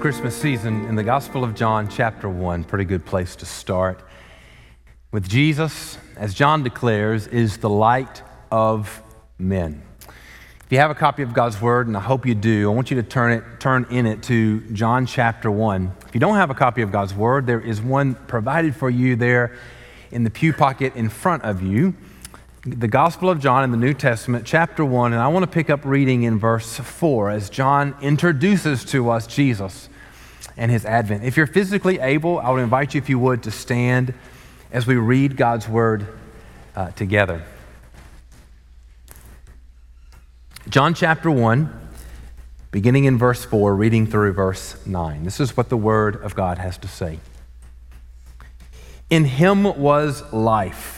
Christmas season in the Gospel of John, chapter 1. Pretty good place to start. With Jesus, as John declares, is the light of men. If you have a copy of God's Word, and I hope you do, I want you to turn, it, turn in it to John chapter 1. If you don't have a copy of God's Word, there is one provided for you there in the pew pocket in front of you the Gospel of John in the New Testament, chapter 1, and I want to pick up reading in verse 4 as John introduces to us Jesus and his advent. If you're physically able, I would invite you, if you would, to stand as we read God's word uh, together. John chapter 1, beginning in verse 4, reading through verse 9. This is what the word of God has to say. In him was life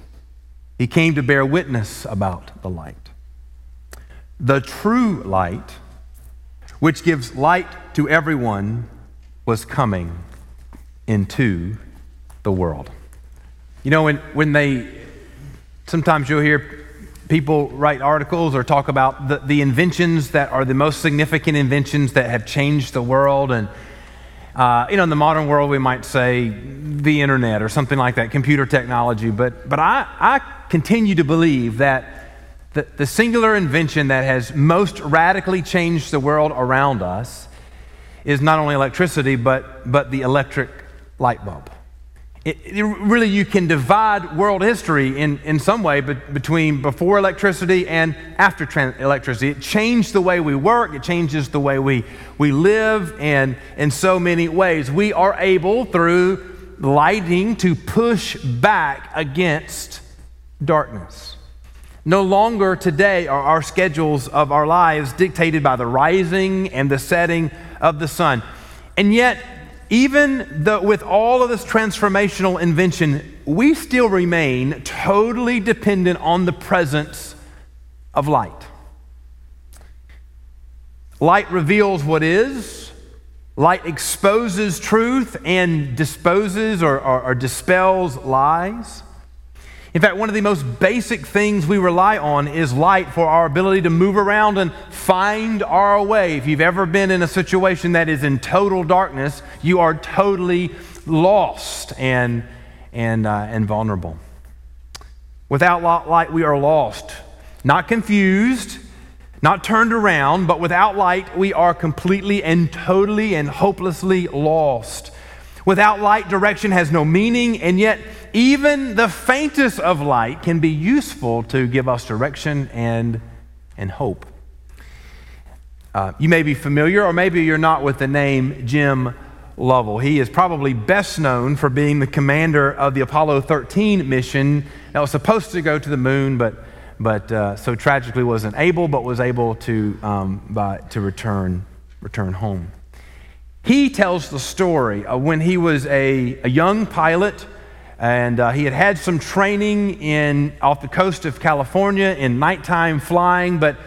he came to bear witness about the light. The true light, which gives light to everyone, was coming into the world. You know, when, when they, sometimes you'll hear people write articles or talk about the, the inventions that are the most significant inventions that have changed the world. And, uh, you know, in the modern world, we might say the internet or something like that, computer technology. But, but I, I continue to believe that the, the singular invention that has most radically changed the world around us is not only electricity, but, but the electric light bulb. It, it, really, you can divide world history in, in some way but between before electricity and after electricity. It changed the way we work, it changes the way we, we live, and in so many ways. We are able, through lighting, to push back against darkness. No longer today are our schedules of our lives dictated by the rising and the setting of the sun. And yet, even with all of this transformational invention, we still remain totally dependent on the presence of light. Light reveals what is, light exposes truth and disposes or, or, or dispels lies. In fact, one of the most basic things we rely on is light for our ability to move around and find our way. If you've ever been in a situation that is in total darkness, you are totally lost and, and, uh, and vulnerable. Without light, we are lost, not confused, not turned around, but without light, we are completely and totally and hopelessly lost. Without light, direction has no meaning, and yet, even the faintest of light can be useful to give us direction and, and hope. Uh, you may be familiar, or maybe you're not, with the name Jim Lovell. He is probably best known for being the commander of the Apollo 13 mission that was supposed to go to the moon, but, but uh, so tragically wasn't able, but was able to, um, by, to return, return home. He tells the story of when he was a, a young pilot and uh, he had had some training in, off the coast of California in nighttime flying, but,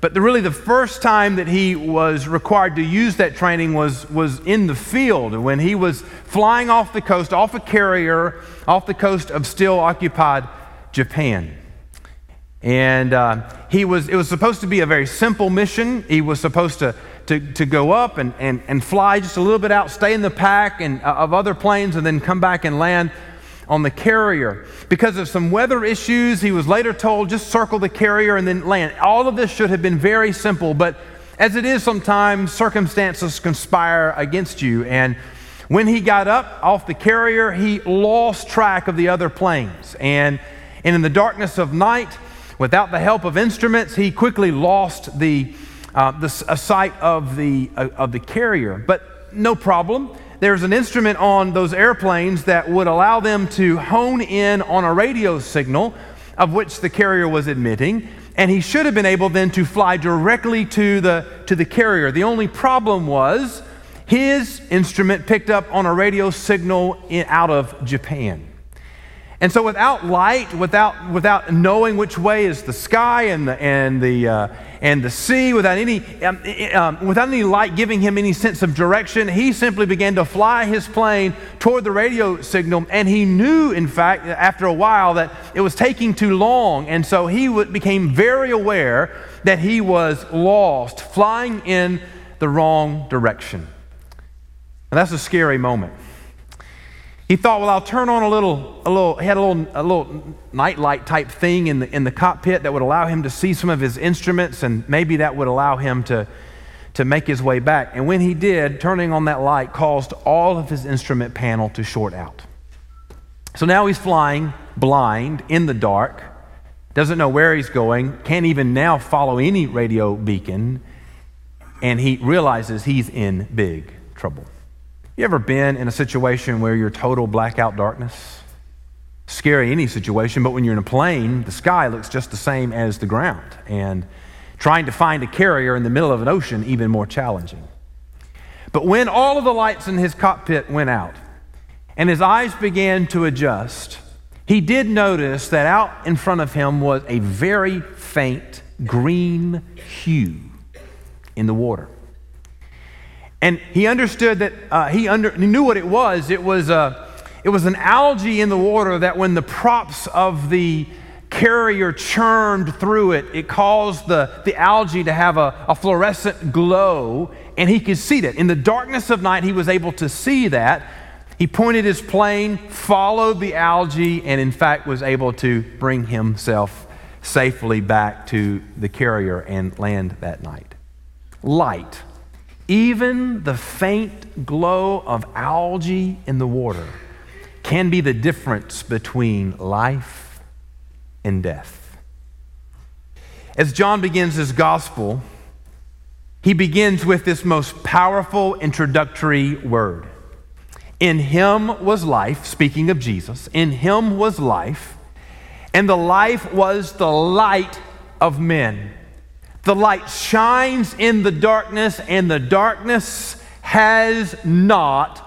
but the, really the first time that he was required to use that training was, was in the field when he was flying off the coast, off a carrier, off the coast of still occupied Japan. And uh, he was, it was supposed to be a very simple mission. He was supposed to to, to go up and, and, and fly just a little bit out, stay in the pack and, uh, of other planes, and then come back and land on the carrier. Because of some weather issues, he was later told just circle the carrier and then land. All of this should have been very simple, but as it is sometimes, circumstances conspire against you. And when he got up off the carrier, he lost track of the other planes. And, and in the darkness of night, without the help of instruments, he quickly lost the uh, the, a sight of the, uh, of the carrier. But no problem. There's an instrument on those airplanes that would allow them to hone in on a radio signal of which the carrier was emitting. And he should have been able then to fly directly to the, to the carrier. The only problem was his instrument picked up on a radio signal in, out of Japan. And so, without light, without, without knowing which way is the sky and the, and the, uh, and the sea, without any, um, um, without any light giving him any sense of direction, he simply began to fly his plane toward the radio signal. And he knew, in fact, after a while, that it was taking too long. And so, he w- became very aware that he was lost, flying in the wrong direction. And that's a scary moment. He thought, well, I'll turn on a little, a little, he had a little, a little nightlight type thing in the, in the cockpit that would allow him to see some of his instruments, and maybe that would allow him to, to make his way back. And when he did, turning on that light caused all of his instrument panel to short out. So now he's flying blind in the dark, doesn't know where he's going, can't even now follow any radio beacon, and he realizes he's in big trouble. You ever been in a situation where you're total blackout darkness? Scary any situation, but when you're in a plane, the sky looks just the same as the ground. And trying to find a carrier in the middle of an ocean, even more challenging. But when all of the lights in his cockpit went out and his eyes began to adjust, he did notice that out in front of him was a very faint green hue in the water. And he understood that uh, he, under, he knew what it was. It was, uh, it was an algae in the water that when the props of the carrier churned through it, it caused the, the algae to have a, a fluorescent glow, and he could see that. In the darkness of night, he was able to see that. He pointed his plane, followed the algae, and in fact was able to bring himself safely back to the carrier and land that night. Light even the faint glow of algae in the water can be the difference between life and death. As John begins his gospel, he begins with this most powerful introductory word. In him was life, speaking of Jesus, in him was life, and the life was the light of men. The light shines in the darkness, and the darkness has not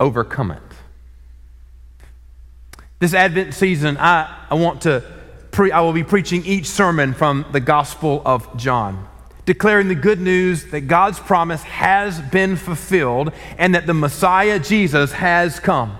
overcome it. This Advent season, I, I want to pre- I will be preaching each sermon from the Gospel of John, declaring the good news that God's promise has been fulfilled and that the Messiah Jesus has come.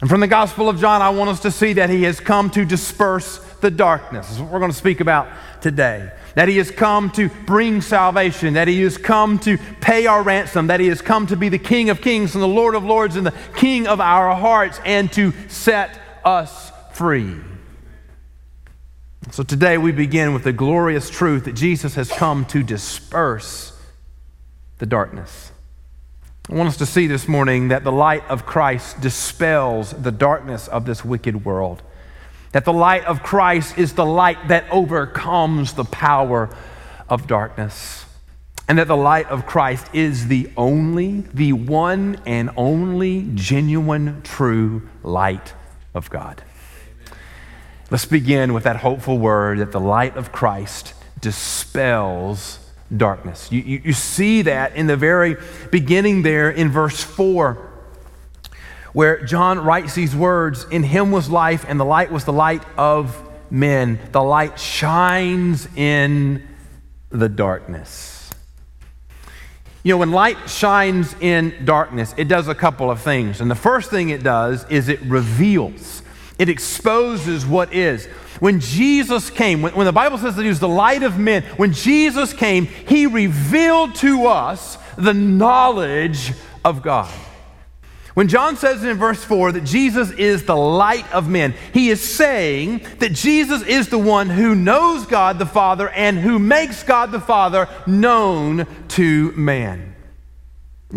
And from the Gospel of John, I want us to see that he has come to disperse the darkness. This is what we're going to speak about today that He has come to bring salvation, that He has come to pay our ransom, that He has come to be the King of kings and the Lord of lords and the King of our hearts and to set us free. So today we begin with the glorious truth that Jesus has come to disperse the darkness. I want us to see this morning that the light of Christ dispels the darkness of this wicked world that the light of Christ is the light that overcomes the power of darkness. And that the light of Christ is the only, the one and only genuine, true light of God. Let's begin with that hopeful word that the light of Christ dispels darkness. You, you, you see that in the very beginning there in verse 4 where John writes these words In him was life, and the light was the light of men. The light shines in the darkness. You know, when light shines in darkness, it does a couple of things. And the first thing it does is it reveals, it exposes what is. When Jesus came, when, when the Bible says that he was the light of men, when Jesus came, he revealed to us the knowledge of God. When John says in verse 4 that Jesus is the light of men, he is saying that Jesus is the one who knows God the Father and who makes God the Father known to man.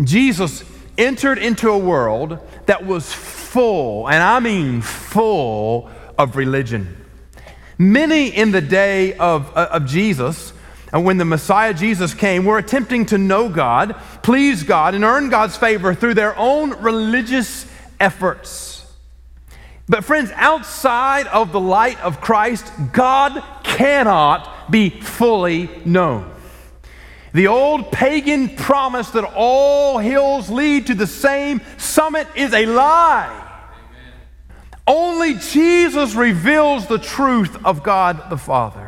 Jesus entered into a world that was full, and I mean full, of religion. Many in the day of, uh, of Jesus and when the Messiah Jesus came, were attempting to know God, please God, and earn God's favor through their own religious efforts. But, friends, outside of the light of Christ, God cannot be fully known. The old pagan promise that all hills lead to the same summit is a lie. Only Jesus reveals the truth of God the Father.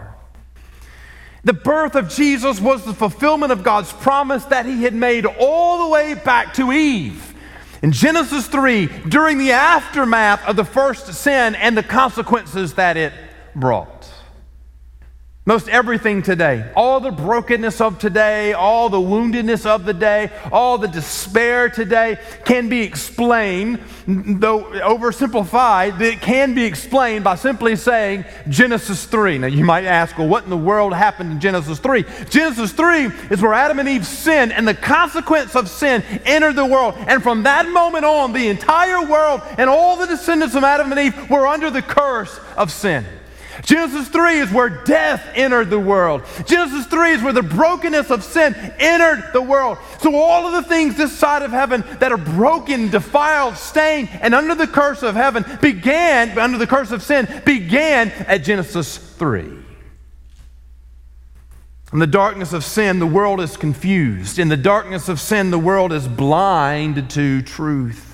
The birth of Jesus was the fulfillment of God's promise that he had made all the way back to Eve. In Genesis 3, during the aftermath of the first sin and the consequences that it brought. Most everything today, all the brokenness of today, all the woundedness of the day, all the despair today can be explained, though oversimplified, it can be explained by simply saying Genesis 3. Now you might ask, well, what in the world happened in Genesis 3? Genesis 3 is where Adam and Eve sinned, and the consequence of sin entered the world. And from that moment on, the entire world and all the descendants of Adam and Eve were under the curse of sin. Genesis 3 is where death entered the world. Genesis 3 is where the brokenness of sin entered the world. So, all of the things this side of heaven that are broken, defiled, stained, and under the curse of heaven began, under the curse of sin, began at Genesis 3. In the darkness of sin, the world is confused. In the darkness of sin, the world is blind to truth.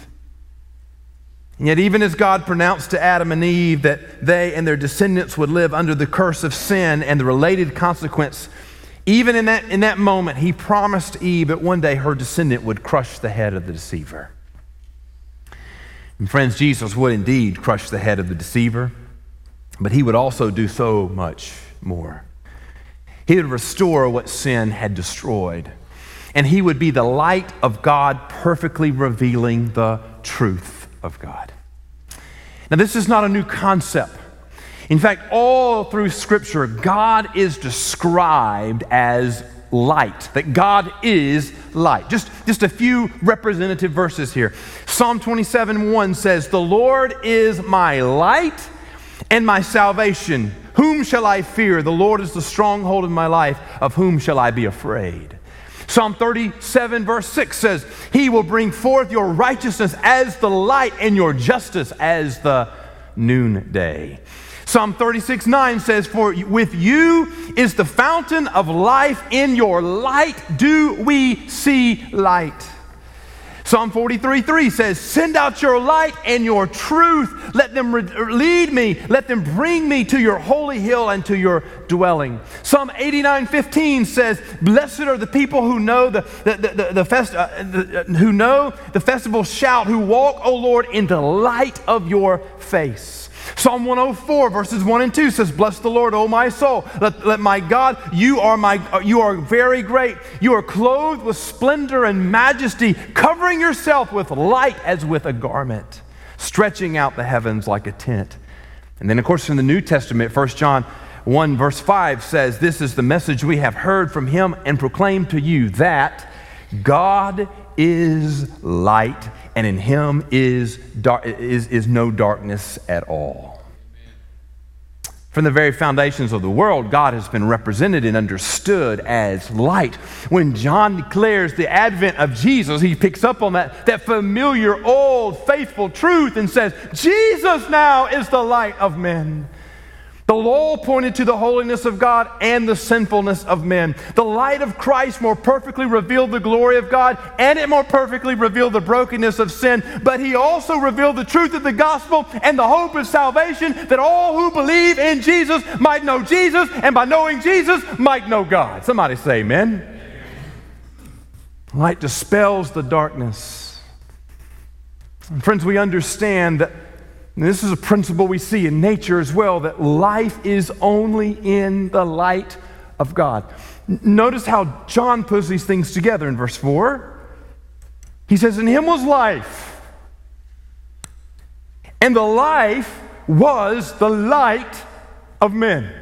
And yet, even as God pronounced to Adam and Eve that they and their descendants would live under the curse of sin and the related consequence, even in that, in that moment, he promised Eve that one day her descendant would crush the head of the deceiver. And friends, Jesus would indeed crush the head of the deceiver, but he would also do so much more. He would restore what sin had destroyed, and he would be the light of God, perfectly revealing the truth of God. Now, this is not a new concept. In fact, all through Scripture, God is described as light, that God is light. Just, just a few representative verses here. Psalm 27 1 says, The Lord is my light and my salvation. Whom shall I fear? The Lord is the stronghold of my life. Of whom shall I be afraid? Psalm 37, verse 6 says, He will bring forth your righteousness as the light and your justice as the noonday. Psalm 36, 9 says, For with you is the fountain of life. In your light do we see light. Psalm 43 3 says, Send out your light and your truth. Let them re- lead me. Let them bring me to your holy hill and to your dwelling. Psalm 89 15 says, Blessed are the people who know the, the, the, the, fest, uh, the, uh, who know the festival shout, who walk, O Lord, in the light of your face. Psalm 104, verses 1 and 2 says, Bless the Lord, O my soul. Let, let my God, you are, my, you are very great. You are clothed with splendor and majesty, covering yourself with light as with a garment, stretching out the heavens like a tent. And then, of course, in the New Testament, 1 John 1, verse 5 says, This is the message we have heard from him and proclaimed to you that God is light and in him is, dar- is, is no darkness at all. From the very foundations of the world, God has been represented and understood as light. When John declares the advent of Jesus, he picks up on that, that familiar, old, faithful truth and says, Jesus now is the light of men. The law pointed to the holiness of God and the sinfulness of men. The light of Christ more perfectly revealed the glory of God and it more perfectly revealed the brokenness of sin. But he also revealed the truth of the gospel and the hope of salvation that all who believe in Jesus might know Jesus and by knowing Jesus might know God. Somebody say amen. Light dispels the darkness. And friends, we understand that and this is a principle we see in nature as well that life is only in the light of God. Notice how John puts these things together in verse 4. He says, In him was life, and the life was the light of men.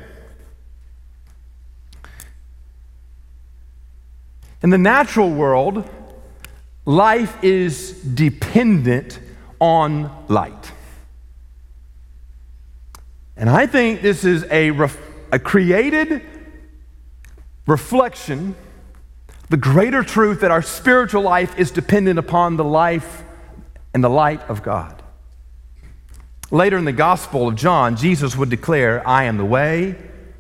In the natural world, life is dependent on light. And I think this is a, ref- a created reflection, the greater truth that our spiritual life is dependent upon the life and the light of God. Later in the Gospel of John, Jesus would declare, I am the way,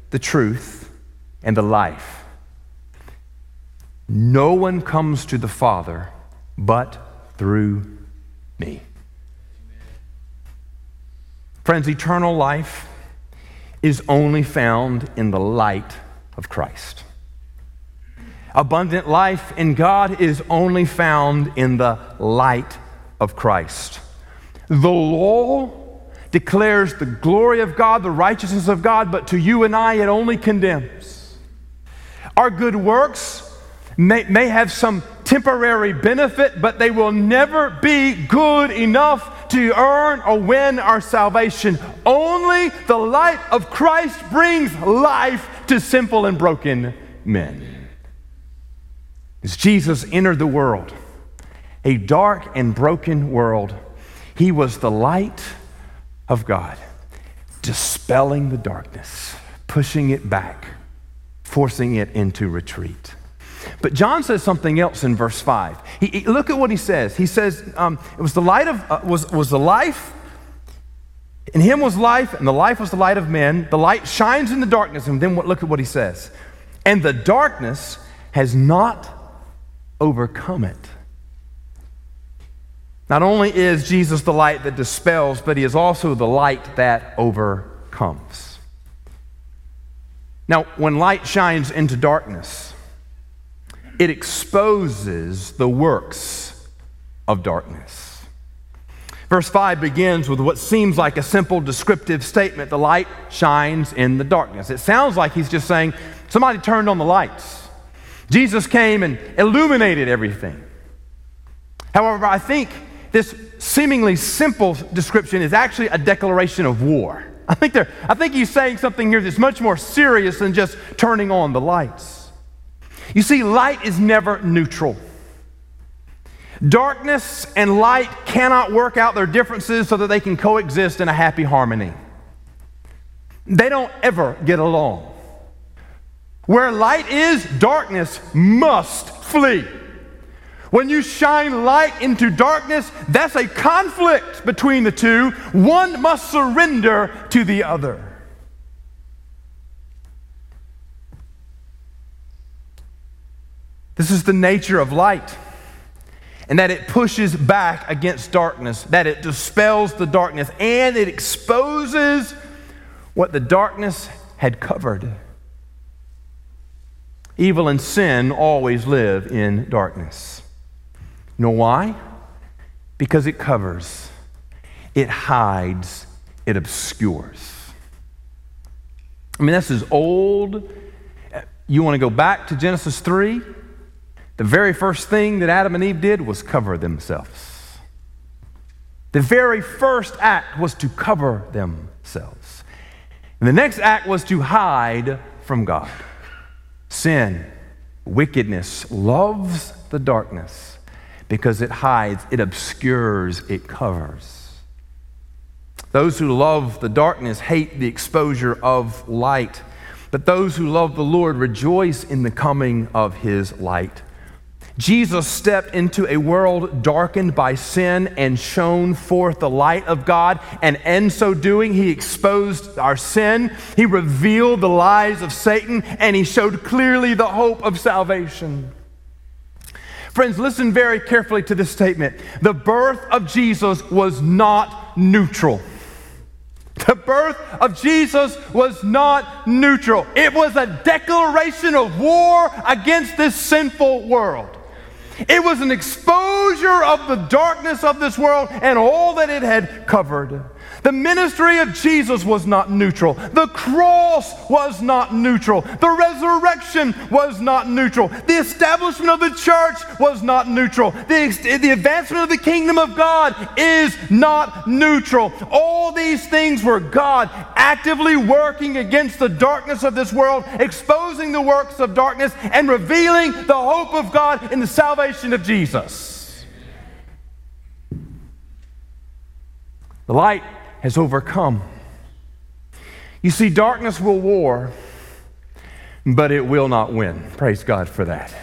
the truth, and the life. No one comes to the Father but through me. Friends, eternal life is only found in the light of Christ. Abundant life in God is only found in the light of Christ. The law declares the glory of God, the righteousness of God, but to you and I, it only condemns. Our good works may, may have some temporary benefit, but they will never be good enough to earn or win our salvation. Only the light of Christ brings life to simple and broken men. As Jesus entered the world, a dark and broken world, he was the light of God, dispelling the darkness, pushing it back, forcing it into retreat. But John says something else in verse 5. He, he, look at what he says. He says, um, it was the light of, uh, was, was the life, in him was life, and the life was the light of men. The light shines in the darkness. And then what, look at what he says. And the darkness has not overcome it. Not only is Jesus the light that dispels, but he is also the light that overcomes. Now, when light shines into darkness, it exposes the works of darkness. Verse 5 begins with what seems like a simple descriptive statement the light shines in the darkness. It sounds like he's just saying, somebody turned on the lights. Jesus came and illuminated everything. However, I think this seemingly simple description is actually a declaration of war. I think, I think he's saying something here that's much more serious than just turning on the lights. You see, light is never neutral. Darkness and light cannot work out their differences so that they can coexist in a happy harmony. They don't ever get along. Where light is, darkness must flee. When you shine light into darkness, that's a conflict between the two. One must surrender to the other. This is the nature of light. And that it pushes back against darkness, that it dispels the darkness, and it exposes what the darkness had covered. Evil and sin always live in darkness. You know why? Because it covers, it hides, it obscures. I mean, that's as old. You want to go back to Genesis 3? The very first thing that Adam and Eve did was cover themselves. The very first act was to cover themselves. And the next act was to hide from God. Sin, wickedness, loves the darkness because it hides, it obscures, it covers. Those who love the darkness hate the exposure of light, but those who love the Lord rejoice in the coming of his light. Jesus stepped into a world darkened by sin and shone forth the light of God. And in so doing, he exposed our sin, he revealed the lies of Satan, and he showed clearly the hope of salvation. Friends, listen very carefully to this statement. The birth of Jesus was not neutral. The birth of Jesus was not neutral. It was a declaration of war against this sinful world. It was an exposure of the darkness of this world and all that it had covered. The ministry of Jesus was not neutral. The cross was not neutral. The resurrection was not neutral. The establishment of the church was not neutral. The, the advancement of the kingdom of God is not neutral. All these things were God actively working against the darkness of this world, exposing the works of darkness, and revealing the hope of God in the salvation of Jesus. The light has overcome. You see, darkness will war, but it will not win. Praise God for that.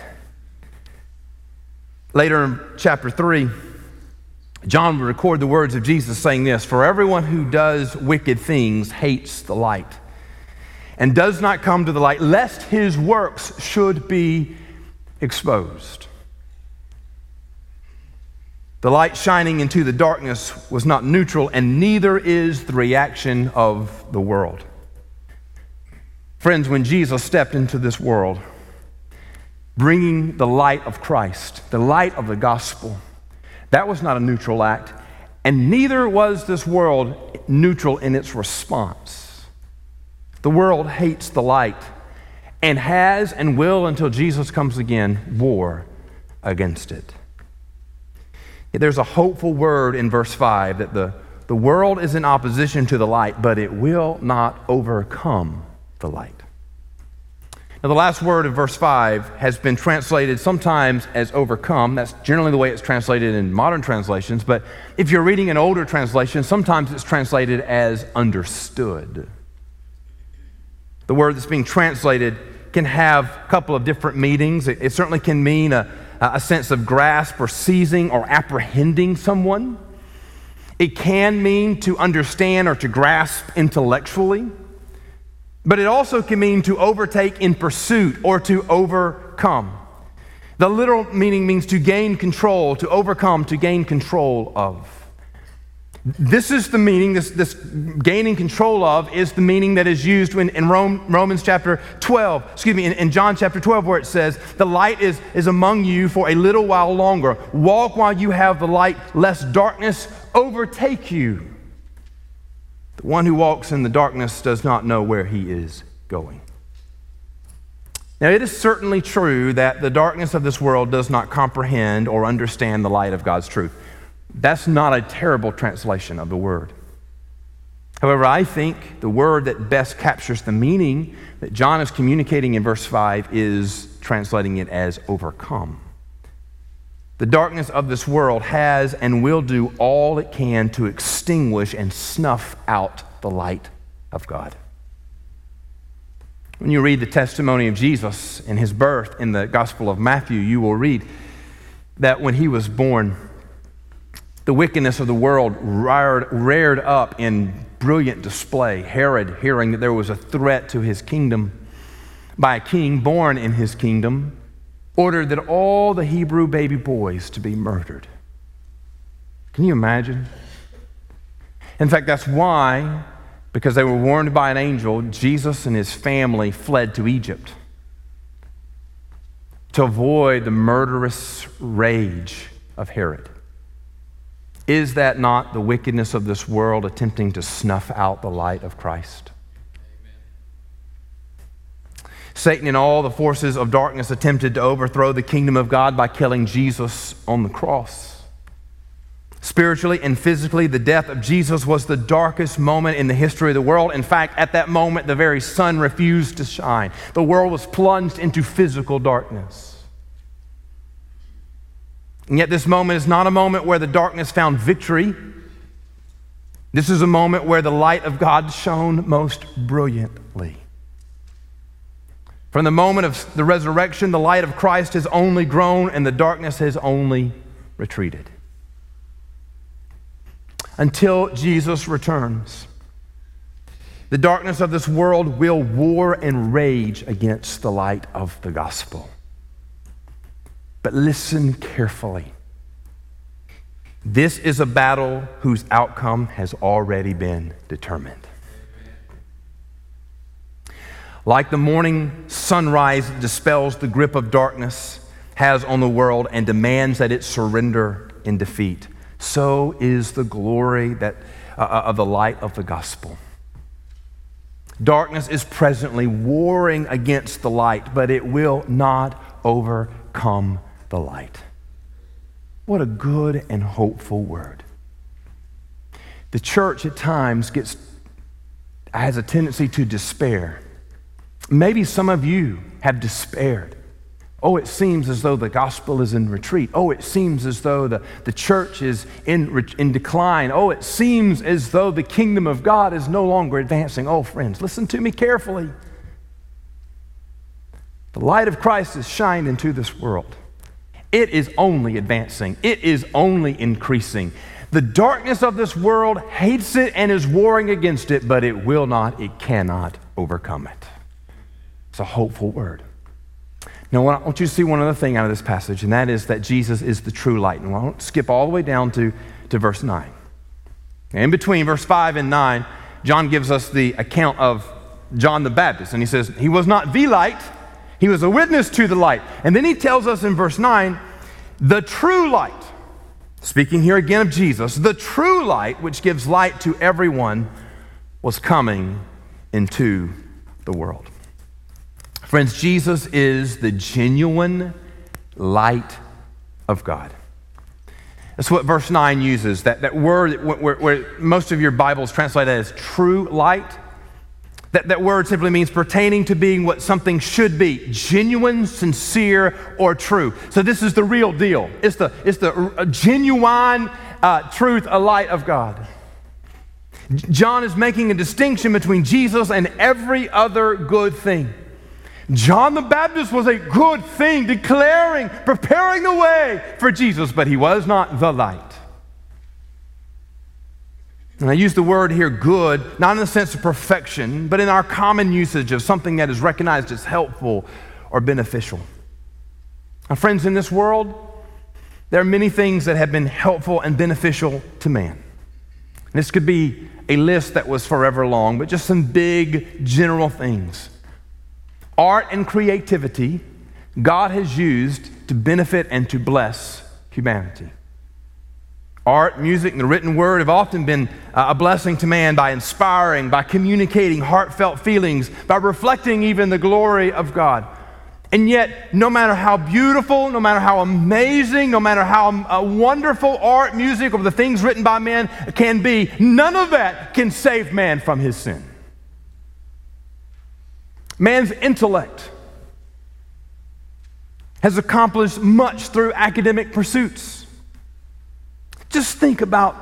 Later in chapter 3, John will record the words of Jesus saying this For everyone who does wicked things hates the light and does not come to the light, lest his works should be exposed. The light shining into the darkness was not neutral, and neither is the reaction of the world. Friends, when Jesus stepped into this world, bringing the light of Christ, the light of the gospel, that was not a neutral act, and neither was this world neutral in its response. The world hates the light and has and will until Jesus comes again war against it. There's a hopeful word in verse 5 that the, the world is in opposition to the light, but it will not overcome the light. Now, the last word of verse 5 has been translated sometimes as overcome. That's generally the way it's translated in modern translations. But if you're reading an older translation, sometimes it's translated as understood. The word that's being translated can have a couple of different meanings. It, it certainly can mean a, a sense of grasp or seizing or apprehending someone. It can mean to understand or to grasp intellectually, but it also can mean to overtake in pursuit or to overcome. The literal meaning means to gain control, to overcome, to gain control of. This is the meaning, this, this gaining control of is the meaning that is used in, in Rome, Romans chapter 12, excuse me, in, in John chapter 12, where it says, The light is, is among you for a little while longer. Walk while you have the light, lest darkness overtake you. The one who walks in the darkness does not know where he is going. Now, it is certainly true that the darkness of this world does not comprehend or understand the light of God's truth. That's not a terrible translation of the word. However, I think the word that best captures the meaning that John is communicating in verse 5 is translating it as overcome. The darkness of this world has and will do all it can to extinguish and snuff out the light of God. When you read the testimony of Jesus in his birth in the Gospel of Matthew, you will read that when he was born, the wickedness of the world reared, up in brilliant display. Herod, hearing that there was a threat to his kingdom by a king born in his kingdom, ordered that all the Hebrew baby boys to be murdered. Can you imagine? In fact, that's why, because they were warned by an angel, Jesus and his family fled to Egypt to avoid the murderous rage of Herod. Is that not the wickedness of this world attempting to snuff out the light of Christ? Amen. Satan and all the forces of darkness attempted to overthrow the kingdom of God by killing Jesus on the cross. Spiritually and physically, the death of Jesus was the darkest moment in the history of the world. In fact, at that moment, the very sun refused to shine. The world was plunged into physical darkness. And yet, this moment is not a moment where the darkness found victory. This is a moment where the light of God shone most brilliantly. From the moment of the resurrection, the light of Christ has only grown and the darkness has only retreated. Until Jesus returns, the darkness of this world will war and rage against the light of the gospel. But listen carefully. This is a battle whose outcome has already been determined. Like the morning sunrise dispels the grip of darkness has on the world and demands that it surrender in defeat, so is the glory that, uh, uh of the light of the gospel. Darkness is presently warring against the light, but it will not overcome the light. What a good and hopeful word. The church at times gets has a tendency to despair. Maybe some of you have despaired. Oh, it seems as though the gospel is in retreat. Oh, it seems as though the, the church is in, in decline. Oh, it seems as though the kingdom of God is no longer advancing. Oh, friends, listen to me carefully. The light of Christ has shined into this world. It is only advancing, it is only increasing. The darkness of this world hates it and is warring against it, but it will not, it cannot overcome it. It's a hopeful word. Now, I want you to see one other thing out of this passage, and that is that Jesus is the true light. And I won't skip all the way down to, to verse 9. In between verse 5 and 9, John gives us the account of John the Baptist, and he says, He was not the light, he was a witness to the light. And then he tells us in verse 9, the true light, speaking here again of Jesus, the true light which gives light to everyone was coming into the world. Friends, Jesus is the genuine light of God. That's what verse 9 uses, that, that word where, where most of your Bibles translate as true light. That, that word simply means pertaining to being what something should be genuine, sincere, or true. So, this is the real deal. It's the, it's the genuine uh, truth, a light of God. John is making a distinction between Jesus and every other good thing. John the Baptist was a good thing, declaring, preparing the way for Jesus, but he was not the light. And I use the word here good, not in the sense of perfection, but in our common usage of something that is recognized as helpful or beneficial. Now, friends, in this world, there are many things that have been helpful and beneficial to man. This could be a list that was forever long, but just some big general things. Art and creativity, God has used to benefit and to bless humanity. Art, music, and the written word have often been uh, a blessing to man by inspiring, by communicating heartfelt feelings, by reflecting even the glory of God. And yet, no matter how beautiful, no matter how amazing, no matter how uh, wonderful art, music, or the things written by man can be, none of that can save man from his sin. Man's intellect has accomplished much through academic pursuits. Just think about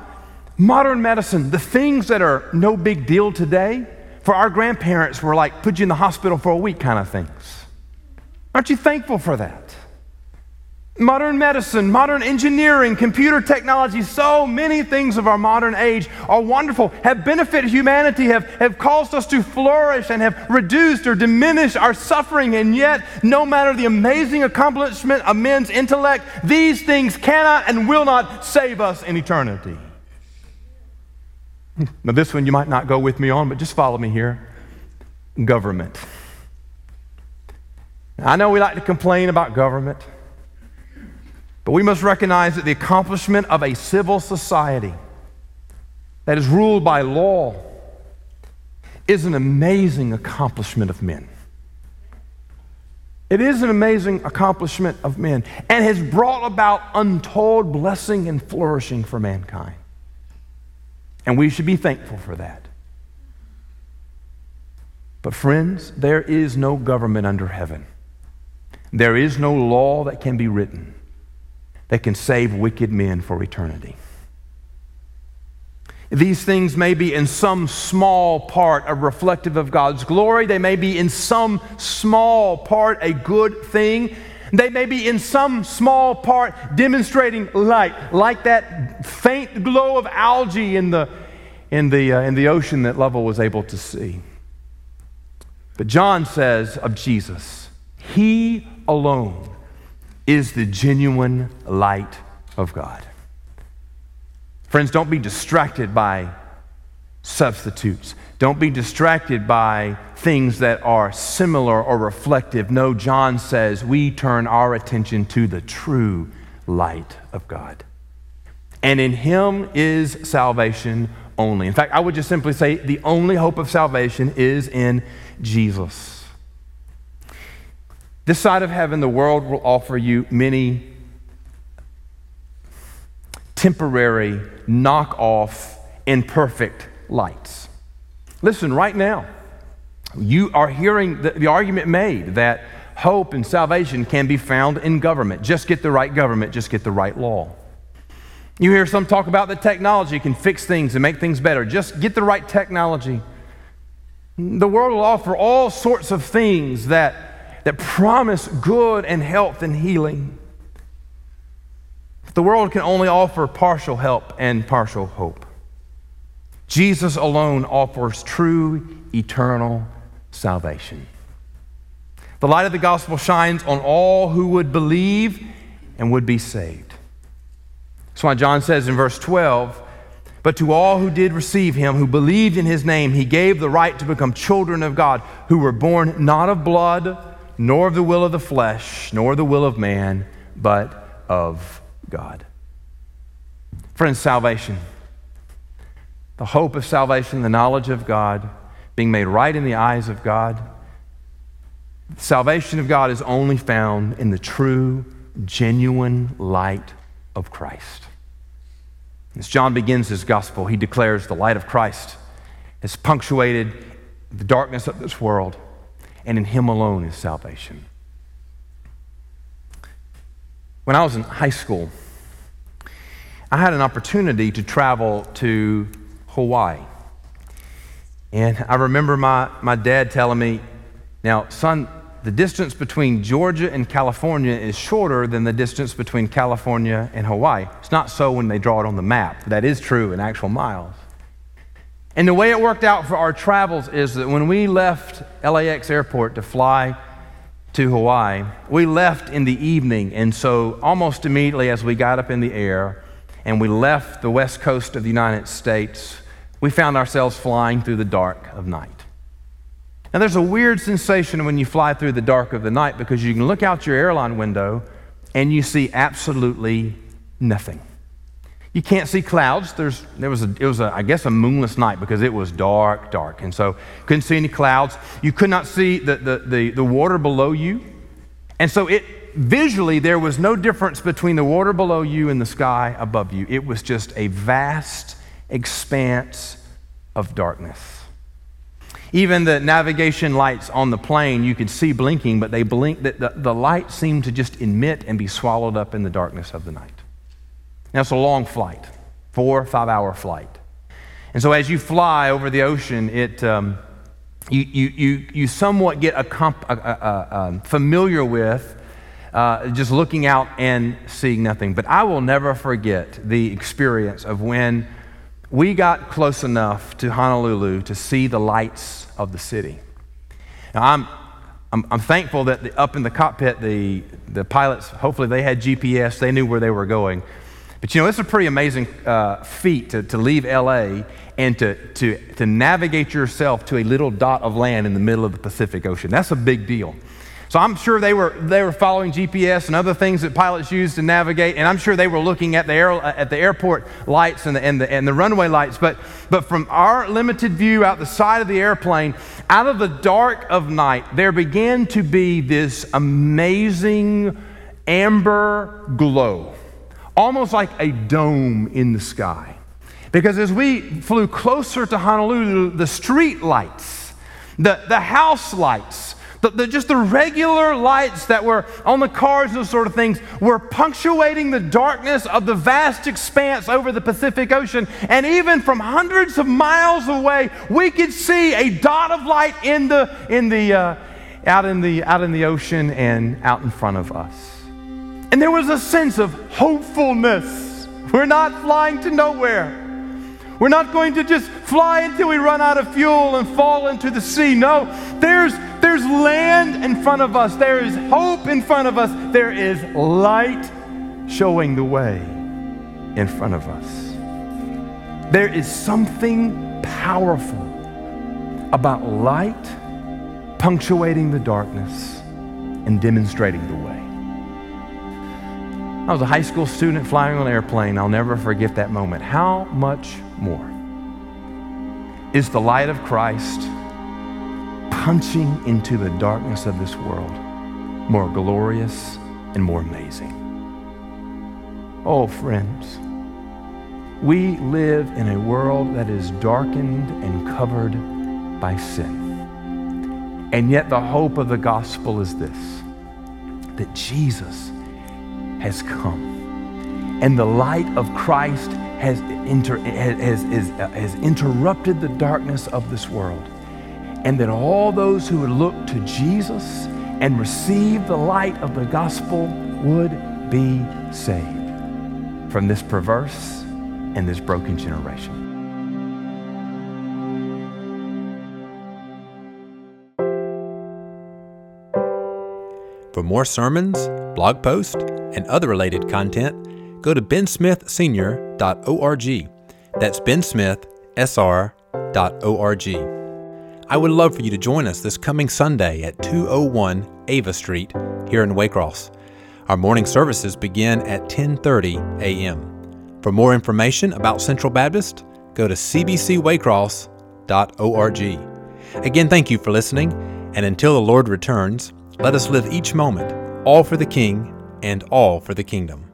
modern medicine, the things that are no big deal today, for our grandparents were like, put you in the hospital for a week kind of things. Aren't you thankful for that? Modern medicine, modern engineering, computer technology, so many things of our modern age are wonderful, have benefited humanity, have, have caused us to flourish, and have reduced or diminished our suffering. And yet, no matter the amazing accomplishment of men's intellect, these things cannot and will not save us in eternity. Now, this one you might not go with me on, but just follow me here government. I know we like to complain about government. But we must recognize that the accomplishment of a civil society that is ruled by law is an amazing accomplishment of men. It is an amazing accomplishment of men and has brought about untold blessing and flourishing for mankind. And we should be thankful for that. But, friends, there is no government under heaven. There is no law that can be written that can save wicked men for eternity. These things may be in some small part a reflective of God's glory. They may be in some small part a good thing. They may be in some small part demonstrating light, like that faint glow of algae in the, in the, uh, in the ocean that Lovell was able to see. But John says of Jesus, He alone is the genuine light of God. Friends, don't be distracted by substitutes. Don't be distracted by things that are similar or reflective. No, John says we turn our attention to the true light of God. And in Him is salvation only. In fact, I would just simply say the only hope of salvation is in Jesus. This side of heaven, the world will offer you many temporary, knock-off, imperfect lights. Listen, right now, you are hearing the, the, argument made that hope and salvation can be found in government. Just get the right government, just get the right law. You hear some talk about that technology can fix things and make things better. Just get the right technology. The world will offer all sorts of things that that promise good and health and healing. The world can only offer partial help and partial hope. Jesus alone offers true eternal salvation. The light of the gospel shines on all who would believe and would be saved. That's why John says in verse 12, but to all who did receive him, who believed in his name, he gave the right to become children of God, who were born not of blood, nor of the will of the flesh, nor the will of man, but of God. Friends, salvation, the hope of salvation, the knowledge of God, being made right in the eyes of God. Salvation of God is only found in the true, genuine light of Christ. As John begins his gospel, he declares the light of Christ has punctuated the darkness of this world, and in him alone is salvation. When I was in high school, I had an opportunity to travel to Hawaii. And I remember my, my dad telling me, now, son, the distance between Georgia and California is shorter than the distance between California and Hawaii. It's not so when they draw it on the map. That is true in actual miles. And the way it worked out for our travels is that when we left LAX airport to fly to Hawaii, we left in the evening. And so, almost immediately as we got up in the air and we left the west coast of the United States, we found ourselves flying through the dark of night. Now, there's a weird sensation when you fly through the dark of the night because you can look out your airline window and you see absolutely nothing. You can't see clouds. There's, there was, a, it was a, I guess, a moonless night because it was dark, dark. And so couldn't see any clouds. You could not see the, the, the, the water below you. And so it, visually, there was no difference between the water below you and the sky above you. It was just a vast expanse of darkness. Even the navigation lights on the plane, you could see blinking, but they blink, the, the, the light seemed to just emit and be swallowed up in the darkness of the night. Now, it's a long flight, four, five hour flight. And so, as you fly over the ocean, it, um, you, you, you, you somewhat get a comp, a, a, um, familiar with uh, just looking out and seeing nothing. But I will never forget the experience of when we got close enough to Honolulu to see the lights of the city. Now, I'm, I'm, I'm thankful that the, up in the cockpit, the, the pilots, hopefully they had GPS, they knew where they were going. But you know, it's a pretty amazing uh, feat to, to leave LA and to, to, to navigate yourself to a little dot of land in the middle of the Pacific Ocean. That's a big deal. So I'm sure they were, they were following GPS and other things that pilots use to navigate, and I'm sure they were looking at the, air, at the airport lights and the, and, the, and the runway lights. But, but from our limited view out the side of the airplane, out of the dark of night, there began to be this amazing amber glow, almost like a dome in the sky. Because as we flew closer to Honolulu, the street lights, the, the house lights, the, the, just the regular lights that were on the cars and those sort of things were punctuating the darkness of the vast expanse over the Pacific Ocean. And even from hundreds of miles away, we could see a dot of light in the, in the, uh, out, in the, out in the ocean and out in front of us. And there was a sense of hopefulness. We're not flying to nowhere. We're not going to just fly until we run out of fuel and fall into the sea. No, there's there's land in front of us, there is hope in front of us, there is light showing the way in front of us. There is something powerful about light punctuating the darkness and demonstrating the way. I was a high school student flying on an airplane. I'll never forget that moment. How much more is the light of Christ? punching into the darkness of this world more glorious and more amazing. Oh, friends, we live in a world that is darkened and covered by sin. And yet, the hope of the gospel is this that Jesus has come. And the light of Christ has, inter- has, has, has interrupted the darkness of this world and that all those who would look to Jesus and receive the light of the gospel would be saved from this perverse and this broken generation. For more sermons, blog posts, and other related content, go to bensmithsenior.org. That's bensmithsr.org. I would love for you to join us this coming Sunday at 201 Ava Street here in Waycross. Our morning services begin at 10:30 a.m. For more information about Central Baptist, go to cbcwaycross.org. Again, thank you for listening, and until the Lord returns, let us live each moment all for the King and all for the kingdom.